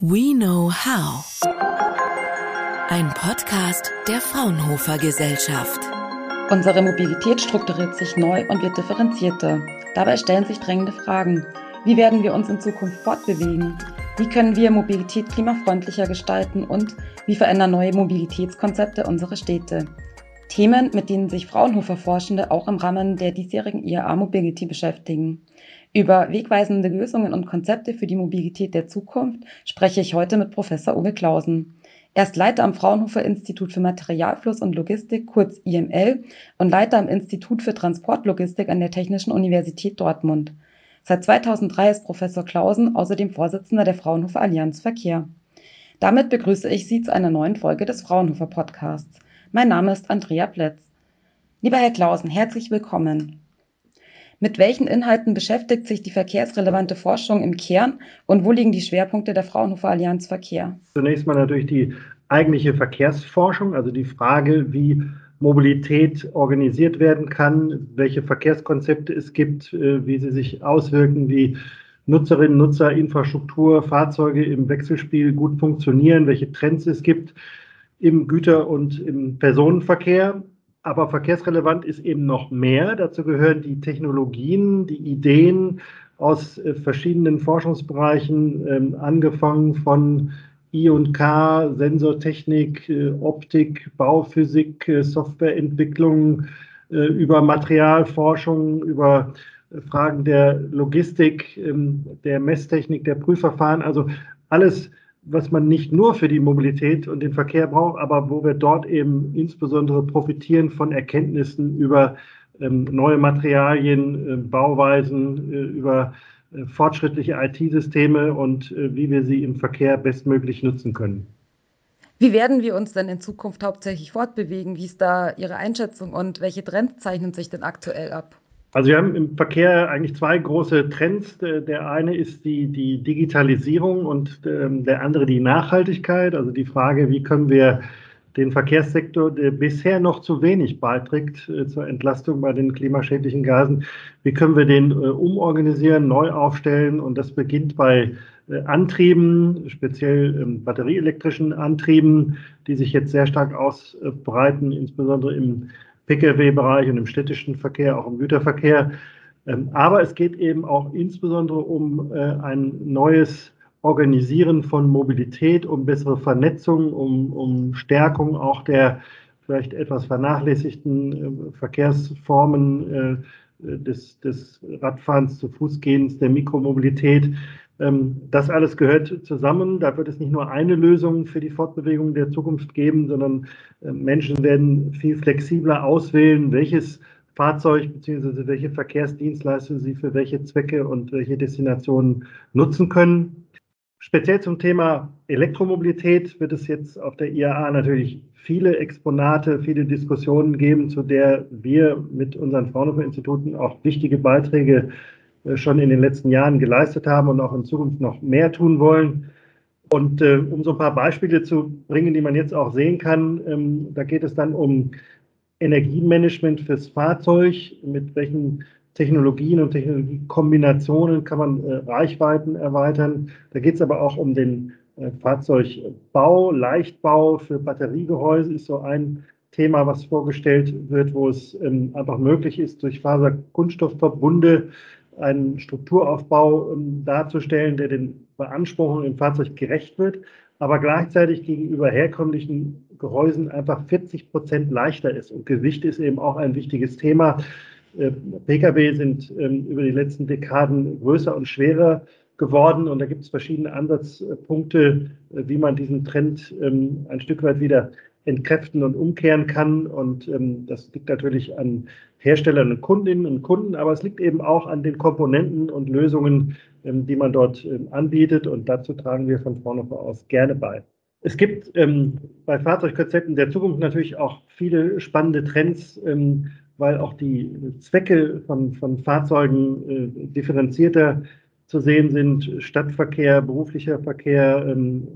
We Know How. Ein Podcast der Fraunhofer Gesellschaft. Unsere Mobilität strukturiert sich neu und wird differenzierter. Dabei stellen sich drängende Fragen. Wie werden wir uns in Zukunft fortbewegen? Wie können wir Mobilität klimafreundlicher gestalten und wie verändern neue Mobilitätskonzepte unsere Städte? Themen, mit denen sich Fraunhofer Forschende auch im Rahmen der diesjährigen IAA Mobility beschäftigen. Über wegweisende Lösungen und Konzepte für die Mobilität der Zukunft spreche ich heute mit Professor Uwe Clausen. Er ist Leiter am Fraunhofer Institut für Materialfluss und Logistik, kurz IML, und Leiter am Institut für Transportlogistik an der Technischen Universität Dortmund. Seit 2003 ist Professor Clausen außerdem Vorsitzender der Fraunhofer Allianz Verkehr. Damit begrüße ich Sie zu einer neuen Folge des Fraunhofer Podcasts. Mein Name ist Andrea Plätz. Lieber Herr Clausen, herzlich willkommen. Mit welchen Inhalten beschäftigt sich die verkehrsrelevante Forschung im Kern und wo liegen die Schwerpunkte der Fraunhofer Allianz Verkehr? Zunächst mal natürlich die eigentliche Verkehrsforschung, also die Frage, wie Mobilität organisiert werden kann, welche Verkehrskonzepte es gibt, äh, wie sie sich auswirken, wie Nutzerinnen, Nutzer, Infrastruktur, Fahrzeuge im Wechselspiel gut funktionieren, welche Trends es gibt im Güter- und im Personenverkehr aber verkehrsrelevant ist eben noch mehr. Dazu gehören die Technologien, die Ideen aus äh, verschiedenen Forschungsbereichen, ähm, angefangen von I und K, Sensortechnik, äh, Optik, Bauphysik, äh, Softwareentwicklung, über Materialforschung, über Fragen der Logistik, ähm, der Messtechnik, der Prüfverfahren. Also alles was man nicht nur für die Mobilität und den Verkehr braucht, aber wo wir dort eben insbesondere profitieren von Erkenntnissen über ähm, neue Materialien, äh, Bauweisen, äh, über äh, fortschrittliche IT-Systeme und äh, wie wir sie im Verkehr bestmöglich nutzen können. Wie werden wir uns denn in Zukunft hauptsächlich fortbewegen? Wie ist da Ihre Einschätzung und welche Trends zeichnen sich denn aktuell ab? Also wir haben im Verkehr eigentlich zwei große Trends. Der eine ist die, die Digitalisierung und ähm, der andere die Nachhaltigkeit. Also die Frage, wie können wir den Verkehrssektor, der bisher noch zu wenig beiträgt äh, zur Entlastung bei den klimaschädlichen Gasen, wie können wir den äh, umorganisieren, neu aufstellen? Und das beginnt bei äh, Antrieben, speziell ähm, batterieelektrischen Antrieben, die sich jetzt sehr stark ausbreiten, insbesondere im Pkw-Bereich und im städtischen Verkehr, auch im Güterverkehr. Ähm, aber es geht eben auch insbesondere um äh, ein neues Organisieren von Mobilität, um bessere Vernetzung, um, um Stärkung auch der vielleicht etwas vernachlässigten äh, Verkehrsformen äh, des, des Radfahrens, zu Fußgehens, der Mikromobilität. Ähm, das alles gehört zusammen. Da wird es nicht nur eine Lösung für die Fortbewegung der Zukunft geben, sondern äh, Menschen werden viel flexibler auswählen, welches Fahrzeug bzw. welche Verkehrsdienstleistung sie für welche Zwecke und welche Destinationen nutzen können. Speziell zum Thema Elektromobilität wird es jetzt auf der IAA natürlich viele Exponate, viele Diskussionen geben, zu der wir mit unseren Fraunhofer-Instituten auch wichtige Beiträge schon in den letzten Jahren geleistet haben und auch in Zukunft noch mehr tun wollen. Und äh, um so ein paar Beispiele zu bringen, die man jetzt auch sehen kann, ähm, da geht es dann um Energiemanagement fürs Fahrzeug, mit welchen Technologien und Technologiekombinationen kann man äh, Reichweiten erweitern. Da geht es aber auch um den äh, Fahrzeugbau, Leichtbau für Batteriegehäuse ist so ein Thema, was vorgestellt wird, wo es ähm, einfach möglich ist, durch Faserkunststoffverbunde einen Strukturaufbau ähm, darzustellen, der den Beanspruchungen im Fahrzeug gerecht wird, aber gleichzeitig gegenüber herkömmlichen Gehäusen einfach 40 Prozent leichter ist. Und Gewicht ist eben auch ein wichtiges Thema. Äh, Pkw sind ähm, über die letzten Dekaden größer und schwerer geworden und da gibt es verschiedene Ansatzpunkte, äh, wie man diesen Trend ähm, ein Stück weit wieder entkräften und umkehren kann. Und ähm, das liegt natürlich an Herstellern und Kundinnen und Kunden, aber es liegt eben auch an den Komponenten und Lösungen, ähm, die man dort ähm, anbietet. Und dazu tragen wir von Fraunhofer aus gerne bei. Es gibt ähm, bei Fahrzeugkonzepten der Zukunft natürlich auch viele spannende Trends, ähm, weil auch die Zwecke von, von Fahrzeugen äh, differenzierter zu sehen sind. Stadtverkehr, beruflicher Verkehr, ähm,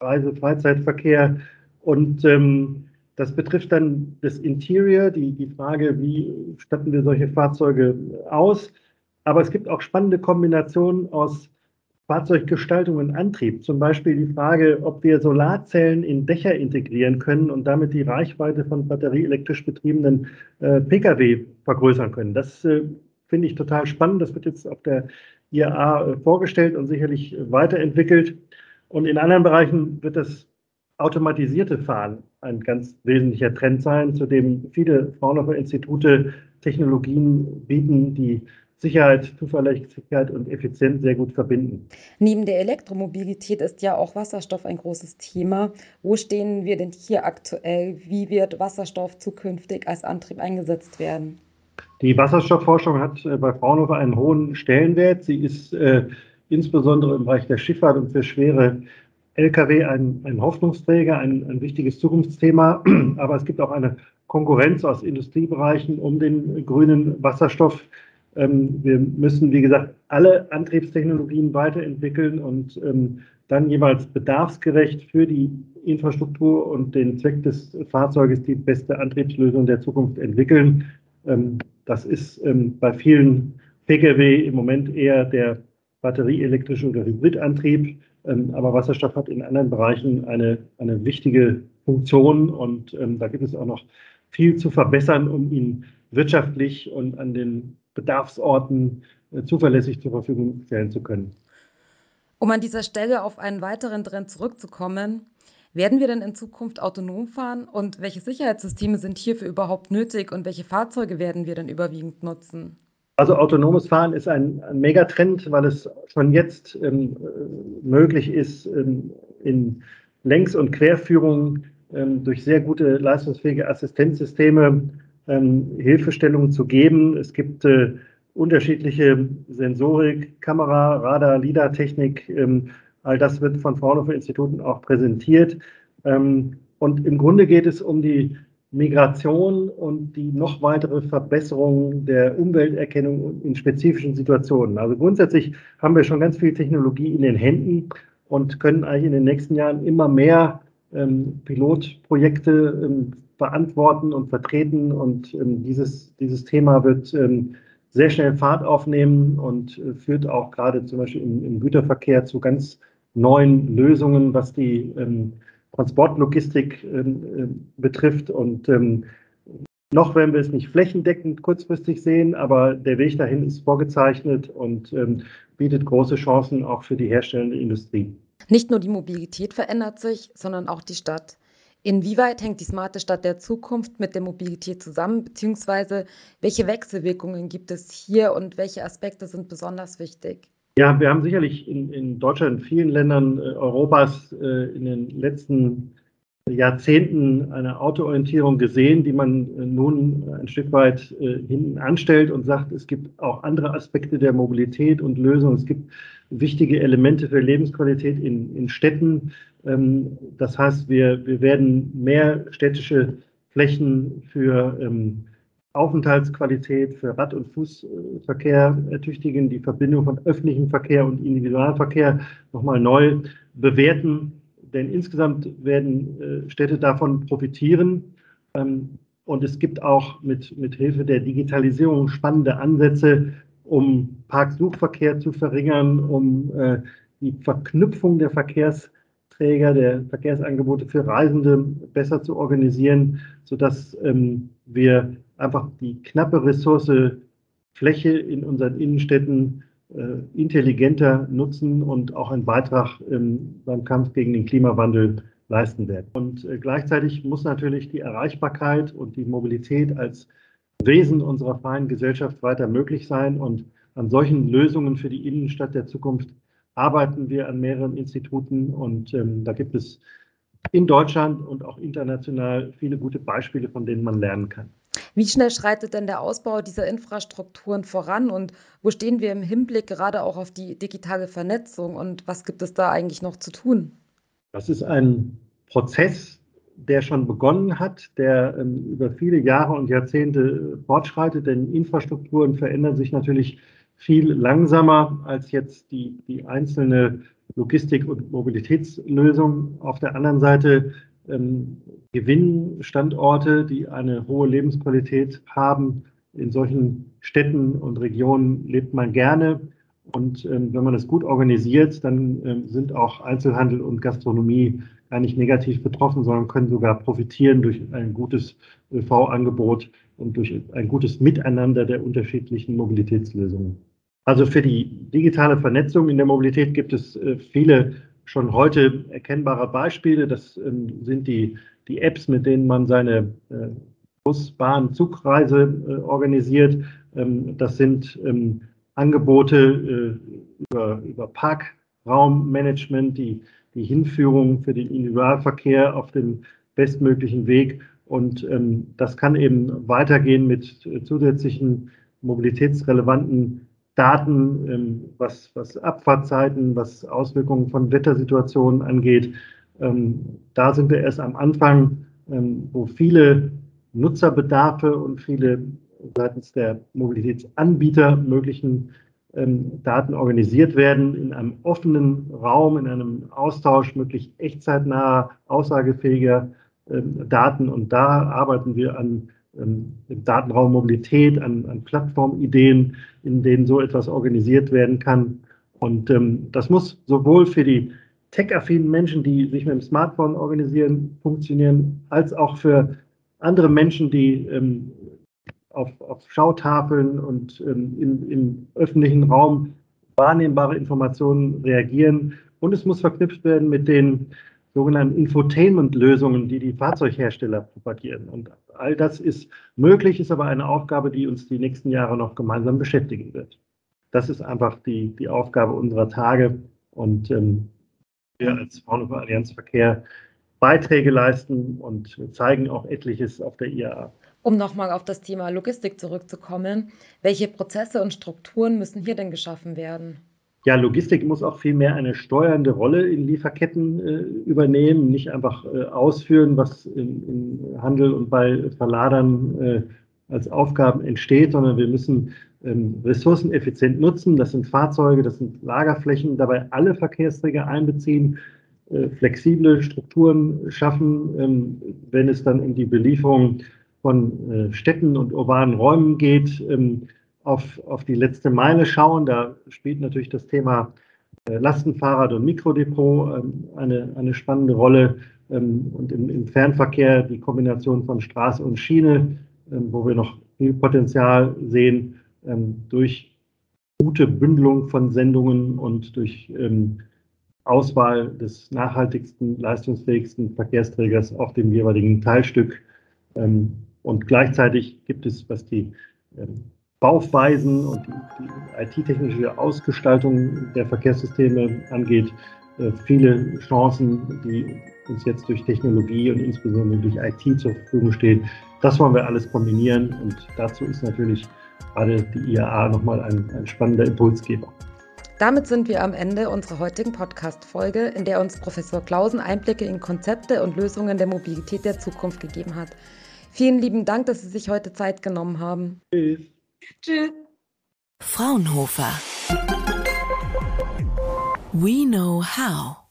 Reise-, Freizeitverkehr und ähm, das betrifft dann das Interior, die, die Frage, wie statten wir solche Fahrzeuge aus. Aber es gibt auch spannende Kombinationen aus Fahrzeuggestaltung und Antrieb. Zum Beispiel die Frage, ob wir Solarzellen in Dächer integrieren können und damit die Reichweite von batterieelektrisch betriebenen äh, Pkw vergrößern können. Das äh, finde ich total spannend. Das wird jetzt auf der IAA äh, vorgestellt und sicherlich weiterentwickelt. Und in anderen Bereichen wird das automatisierte Fahren ein ganz wesentlicher Trend sein, zu dem viele Fraunhofer Institute Technologien bieten, die Sicherheit, Zuverlässigkeit und Effizienz sehr gut verbinden. Neben der Elektromobilität ist ja auch Wasserstoff ein großes Thema. Wo stehen wir denn hier aktuell? Wie wird Wasserstoff zukünftig als Antrieb eingesetzt werden? Die Wasserstoffforschung hat äh, bei Fraunhofer einen hohen Stellenwert. Sie ist äh, insbesondere im Bereich der Schifffahrt und für schwere Lkw ein, ein Hoffnungsträger, ein, ein wichtiges Zukunftsthema. Aber es gibt auch eine Konkurrenz aus Industriebereichen um den grünen Wasserstoff. Ähm, wir müssen, wie gesagt, alle Antriebstechnologien weiterentwickeln und ähm, dann jeweils bedarfsgerecht für die Infrastruktur und den Zweck des Fahrzeuges die beste Antriebslösung der Zukunft entwickeln. Ähm, das ist bei vielen Pkw im Moment eher der batterieelektrische oder Hybridantrieb, aber Wasserstoff hat in anderen Bereichen eine, eine wichtige Funktion und da gibt es auch noch viel zu verbessern, um ihn wirtschaftlich und an den Bedarfsorten äh, zuverlässig zur Verfügung stellen zu können. Um an dieser Stelle auf einen weiteren Trend zurückzukommen, werden wir denn in Zukunft autonom fahren und welche Sicherheitssysteme sind hierfür überhaupt nötig und welche Fahrzeuge werden wir denn überwiegend nutzen? Also autonomes Fahren ist ein, ein Megatrend, weil es schon jetzt ähm, äh, möglich ist, ähm, in Längs- und Querführung ähm, durch sehr gute leistungsfähige Assistenzsysteme ähm, Hilfestellungen zu geben. Es gibt äh, unterschiedliche Sensorik, Kamera, Radar, LIDAR-Technik. Ähm, all das wird von Fraunhofer Instituten auch präsentiert. Ähm, und im Grunde geht es um die Migration und die noch weitere Verbesserung der Umwelterkennung in spezifischen Situationen. Also grundsätzlich haben wir schon ganz viel Technologie in den Händen und können eigentlich in den nächsten Jahren immer mehr ähm, Pilotprojekte ähm, verantworten und vertreten. Und ähm, dieses, dieses Thema wird ähm, sehr schnell Fahrt aufnehmen und äh, führt auch gerade zum Beispiel im, im, Güterverkehr zu ganz neuen Lösungen, was die ähm, Transportlogistik ähm, äh, betrifft. Und ähm, noch werden wir es nicht flächendeckend kurzfristig sehen, aber der Weg dahin ist vorgezeichnet und ähm, bietet große Chancen auch für die herstellende Industrie. Nicht nur die Mobilität verändert sich, sondern auch die Stadt. Inwieweit hängt die smarte Stadt der Zukunft mit der Mobilität zusammen, beziehungsweise welche Wechselwirkungen gibt es hier und welche Aspekte sind besonders wichtig? Ja, wir haben sicherlich in, in Deutschland, in vielen Ländern äh, Europas äh, in den letzten Jahrzehnten eine Autoorientierung gesehen, die man äh, nun ein Stück weit äh, hinten anstellt und sagt, es gibt auch andere Aspekte der Mobilität und Lösungen. Es gibt wichtige Elemente für Lebensqualität in, in Städten. Ähm, das heißt, wir, wir werden mehr städtische Flächen für ähm, Aufenthaltsqualität, für Rad- und Fußverkehr ertüchtigen, die Verbindung von öffentlichem Verkehr und Individualverkehr nochmal neu bewerten. Denn insgesamt werden äh, Städte davon profitieren. Ähm, und es gibt auch mit, mit Hilfe der Digitalisierung spannende Ansätze, um Parksuchverkehr zu verringern, um äh, die Verknüpfung der Verkehrs Träger der Verkehrsangebote für Reisende besser zu organisieren, sodass ähm, wir einfach die knappe Ressource Fläche in unseren Innenstädten äh, intelligenter nutzen und auch einen Beitrag ähm, beim Kampf gegen den Klimawandel leisten werden. Und äh, gleichzeitig muss natürlich die Erreichbarkeit und die Mobilität als Wesen unserer freien Gesellschaft weiter möglich sein. Und an solchen Lösungen für die Innenstadt der Zukunft arbeiten wir an mehreren Instituten und ähm, da gibt es in Deutschland und auch international viele gute Beispiele, von denen man lernen kann. Wie schnell schreitet denn der Ausbau dieser Infrastrukturen voran und wo stehen wir im Hinblick gerade auch auf die digitale Vernetzung und was gibt es da eigentlich noch zu tun? Das ist ein Prozess, der schon begonnen hat, der ähm, über viele Jahre und Jahrzehnte fortschreitet, denn Infrastrukturen verändern sich natürlich viel langsamer als jetzt die, die einzelne Logistik- und Mobilitätslösung. Auf der anderen Seite ähm, gewinnen Standorte, die eine hohe Lebensqualität haben. In solchen Städten und Regionen lebt man gerne Und ähm, wenn man das gut organisiert, dann ähm, sind auch Einzelhandel und Gastronomie gar nicht negativ betroffen, sondern können sogar profitieren durch ein gutes ÖV-Angebot und durch ein gutes Miteinander der unterschiedlichen Mobilitätslösungen. Also für die digitale Vernetzung in der Mobilität gibt es äh, viele schon heute erkennbare Beispiele. Das ähm, sind die, die Apps, mit denen man seine äh, Bus-, Bahn-, Zugreise äh, organisiert. Ähm, das sind ähm, Angebote über, über Parkraummanagement, die, die Hinführung für den Individualverkehr auf den bestmöglichen Weg. Und das kann eben weitergehen mit zusätzlichen mobilitätsrelevanten Daten, ähm, was, was Abfahrtzeiten, was Auswirkungen von Wettersituationen angeht. Ähm, da sind wir erst am Anfang, ähm, wo viele Nutzerbedarfe und viele seitens der Mobilitätsanbieter möglichen Daten organisiert werden in einem offenen Raum, in einem Austausch möglich echtzeitnaher, aussagefähiger Daten. Und da arbeiten wir an ähm, Datenraum Mobilität, an, an Plattformideen, in denen so etwas organisiert werden kann. Und ähm, das muss sowohl für die tech-affinen Menschen, die sich mit dem Smartphone organisieren, funktionieren, als auch für andere Menschen, die ähm, auf, auf, Schautafeln und ähm, im, im öffentlichen Raum wahrnehmbare Informationen reagieren. Und es muss verknüpft werden mit den sogenannten Infotainment-Lösungen, die die Fahrzeughersteller propagieren. Und all das ist möglich, ist aber eine Aufgabe, die uns die nächsten Jahre noch gemeinsam beschäftigen wird. Das ist einfach die, die Aufgabe unserer Tage. Und ähm, wir als Fraunhofer Allianz Verkehr Beiträge leisten und zeigen auch etliches auf der IAA. Um nochmal auf das Thema Logistik zurückzukommen, welche Prozesse und Strukturen müssen hier denn geschaffen werden? Ja, Logistik muss auch viel mehr eine steuernde Rolle in Lieferketten äh, übernehmen, nicht einfach äh, ausführen, was im, im, Handel und bei Verladern äh, als Aufgaben entsteht, sondern wir müssen ähm, Ressourcen effizient nutzen. Das sind Fahrzeuge, das sind Lagerflächen, dabei alle Verkehrsträger einbeziehen, äh, flexible Strukturen schaffen, ähm, wenn es dann um die Belieferung von äh, Städten und urbanen Räumen geht. Ähm, auf, auf die letzte Meile schauen. Da spielt natürlich das Thema äh, Lastenfahrrad und Mikrodepot ähm, eine, eine spannende Rolle. Ähm, und im, im, Fernverkehr die Kombination von Straße und Schiene, ähm, wo wir noch viel Potenzial sehen durch gute Bündelung von Sendungen und durch Auswahl des nachhaltigsten, leistungsfähigsten Verkehrsträgers auf dem jeweiligen Teilstück. Und gleichzeitig gibt es, was die Bauweisen und die, die IT-technische Ausgestaltung der Verkehrssysteme angeht, äh, viele Chancen, die uns jetzt durch Technologie und insbesondere durch IT zur Verfügung stehen. Das wollen wir alles kombinieren und dazu ist natürlich gerade die IAA nochmal ein, ein spannender Impulsgeber. Damit sind wir am Ende unserer heutigen Podcast-Folge, in der uns Professor Klausen Einblicke in Konzepte und Lösungen der Mobilität der Zukunft gegeben hat. Vielen lieben Dank, dass Sie sich heute Zeit genommen haben. Tschüss. Tschüss. Fraunhofer. We know how.